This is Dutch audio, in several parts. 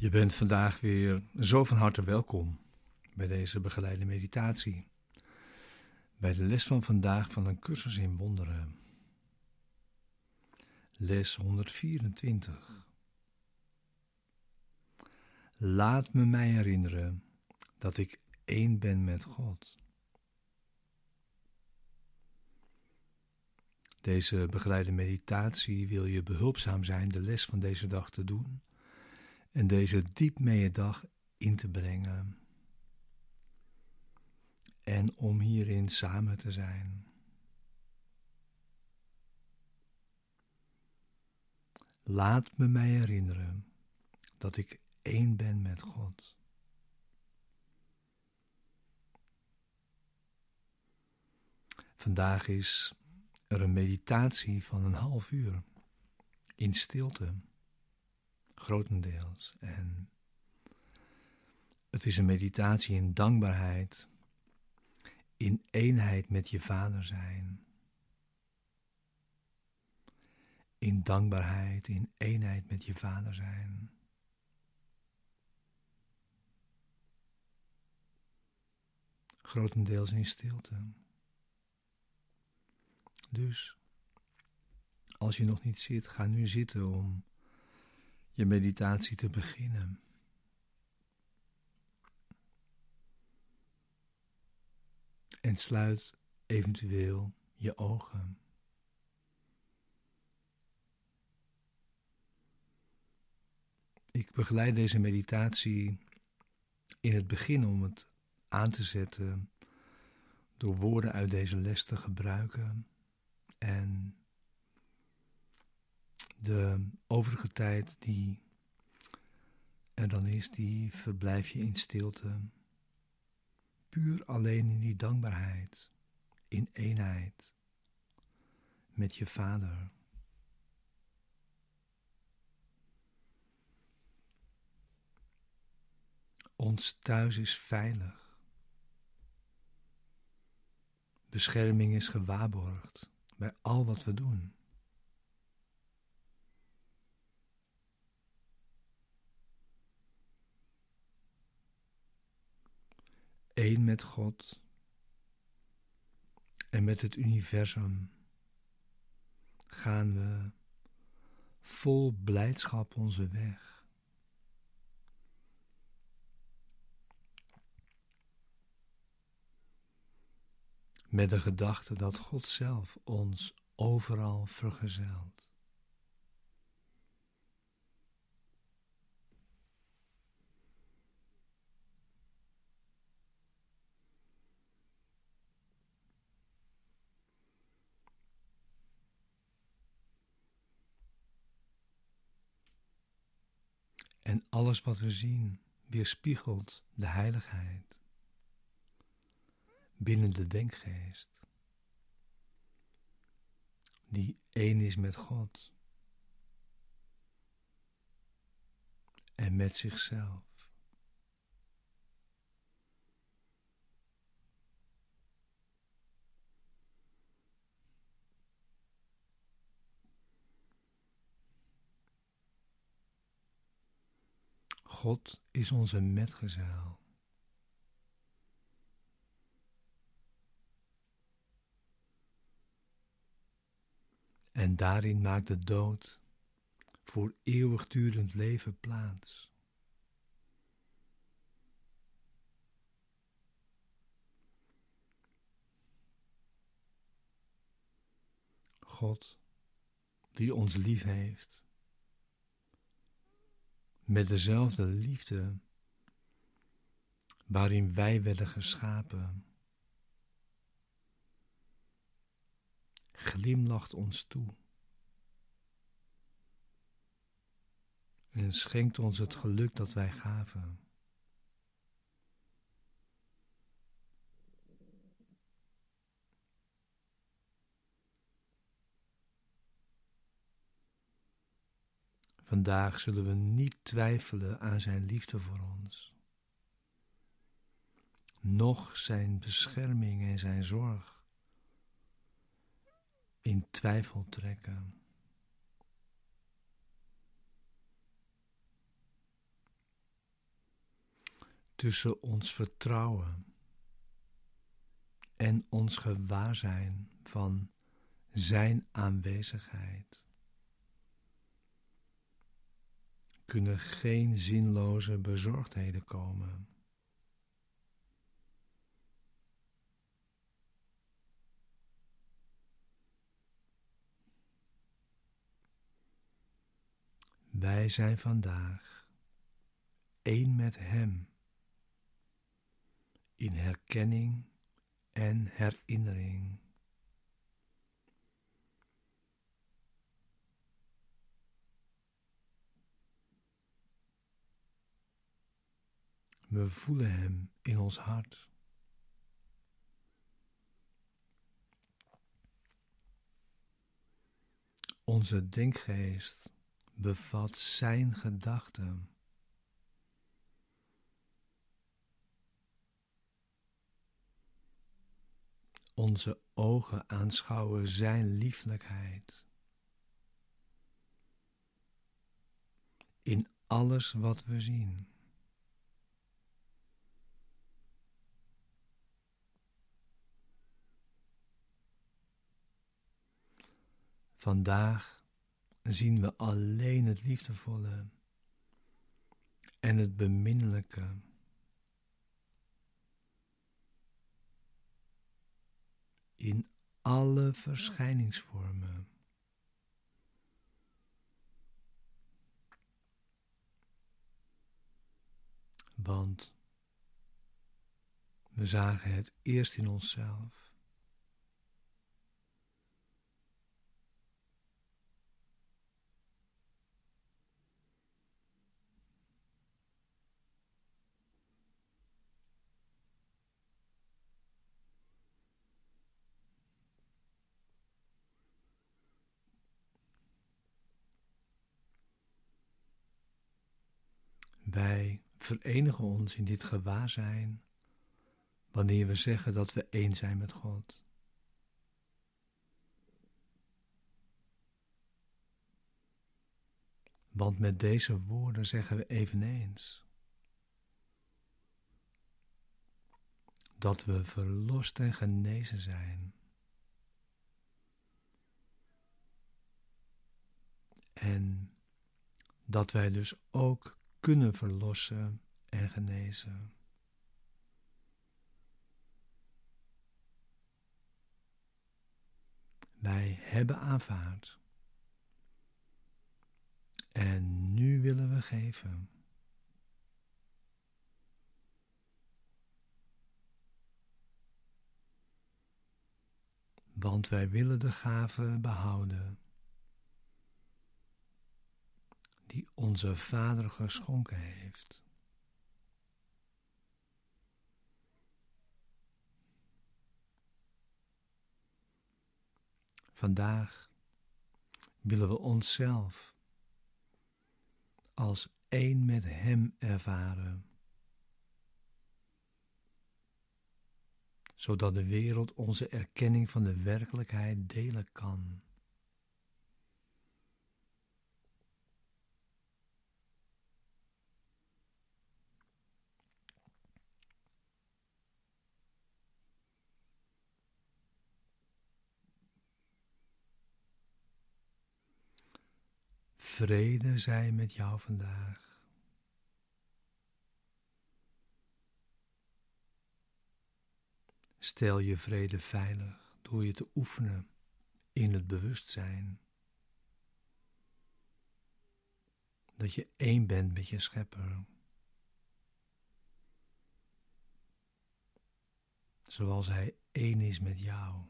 Je bent vandaag weer zo van harte welkom bij deze begeleide meditatie. Bij de les van vandaag van een cursus in wonderen. Les 124. Laat me mij herinneren dat ik één ben met God. Deze begeleide meditatie wil je behulpzaam zijn de les van deze dag te doen en deze diep mee dag in te brengen. En om hierin samen te zijn. Laat me mij herinneren dat ik één ben met God. Vandaag is er een meditatie van een half uur in stilte grotendeels. En het is een meditatie in dankbaarheid, in eenheid met je vader zijn. In dankbaarheid, in eenheid met je vader zijn. Grotendeels in stilte. Dus, als je nog niet zit, ga nu zitten om je meditatie te beginnen. En sluit eventueel je ogen. Ik begeleid deze meditatie in het begin om het aan te zetten door woorden uit deze les te gebruiken en de overige tijd die er dan is, die verblijf je in stilte. Puur alleen in die dankbaarheid, in eenheid met je Vader. Ons thuis is veilig. Bescherming is gewaarborgd bij al wat we doen. Één met God en met het universum gaan we vol blijdschap onze weg. Met de gedachte dat God zelf ons overal vergezelt. En alles wat we zien weerspiegelt de heiligheid binnen de denkgeest, die één is met God en met zichzelf. God is onze metgezel. En daarin maakt de dood voor eeuwigdurend leven plaats. God, die ons lief heeft met dezelfde liefde waarin wij werden geschapen. Glimlacht ons toe en schenkt ons het geluk dat wij gaven. Vandaag zullen we niet twijfelen aan Zijn liefde voor ons, noch Zijn bescherming en Zijn zorg in twijfel trekken. tussen ons vertrouwen en ons gewaarzijn van Zijn aanwezigheid. Kunnen geen zinloze bezorgdheden komen. Wij zijn vandaag één met Hem in herkenning en herinnering. We voelen Hem in ons hart. Onze denkgeest bevat Zijn gedachten. Onze ogen aanschouwen Zijn lieflijkheid. In alles wat we zien. Vandaag zien we alleen het liefdevolle en het beminnelijke. In alle verschijningsvormen. Want we zagen het eerst in onszelf. Wij verenigen ons in dit gewaarzijn wanneer we zeggen dat we één zijn met God. Want met deze woorden zeggen we eveneens dat we verlost en genezen zijn. En dat wij dus ook kunnen verlossen en genezen. Wij hebben aanvaard. En nu willen we geven. Want wij willen de gave behouden die onze Vader geschonken heeft. Vandaag willen we onszelf als één met Hem ervaren, zodat de wereld onze erkenning van de werkelijkheid delen kan. Vrede zij met jou vandaag. Stel je vrede veilig door je te oefenen in het bewustzijn dat je één bent met je schepper. Zoals hij één is met jou.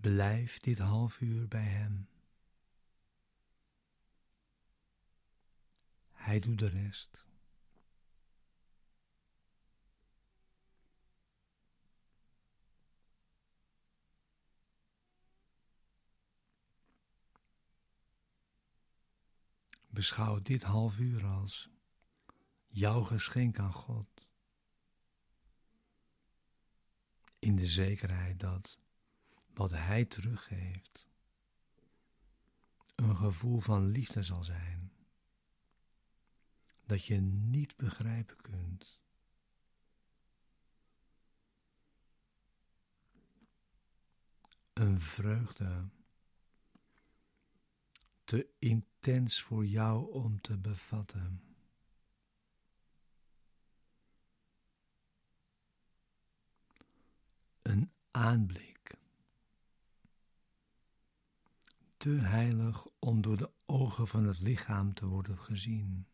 Blijf dit half uur bij Hem. Hij doet de rest. Beschouw dit half uur als jouw geschenk aan God. In de zekerheid dat wat Hij teruggeeft een gevoel van liefde zal zijn, dat je niet begrijpen kunt. Een vreugde te intens voor jou om te bevatten. Een aanblik. Te heilig om door de ogen van het lichaam te worden gezien.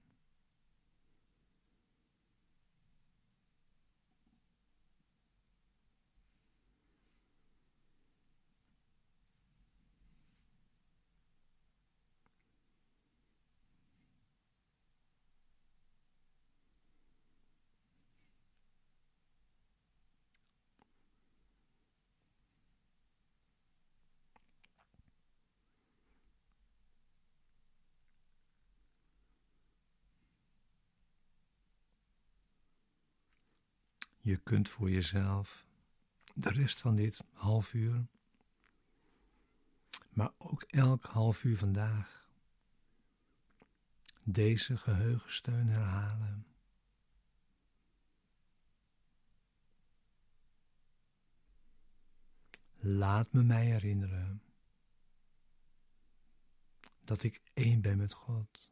Je kunt voor jezelf de rest van dit half uur, maar ook elk half uur vandaag, deze geheugensteun herhalen. Laat me mij herinneren dat ik één ben met God.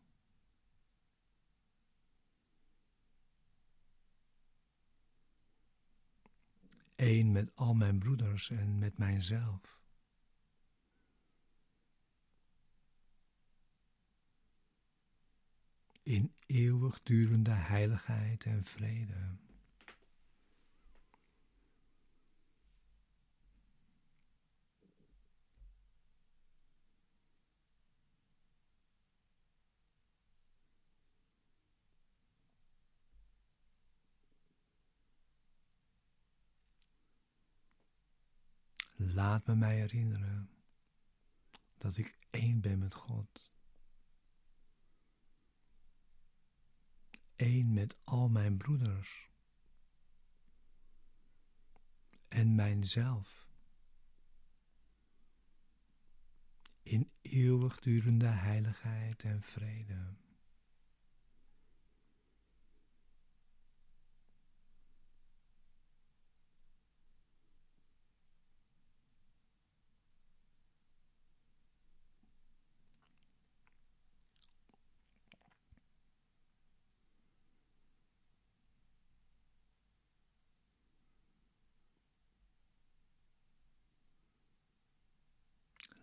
Één met al mijn broeders en met mijzelf. In eeuwigdurende heiligheid en vrede. Laat me mij herinneren dat ik één ben met God. Eén met al mijn broeders. En mijzelf. In eeuwigdurende heiligheid en vrede.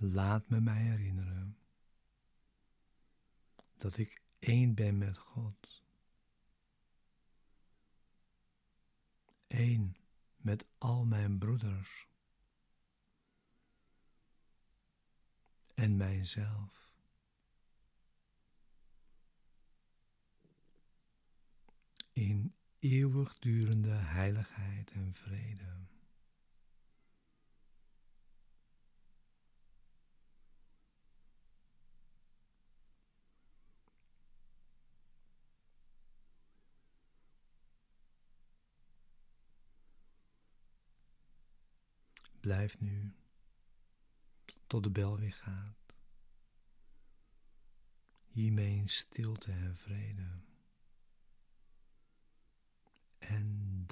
Laat me mij herinneren dat ik één ben met God. Eén met al mijn broeders en mijzelf. In eeuwigdurende heiligheid en vrede. Blijf nu tot de bel weer gaat. Hiermee in stilte en vrede. En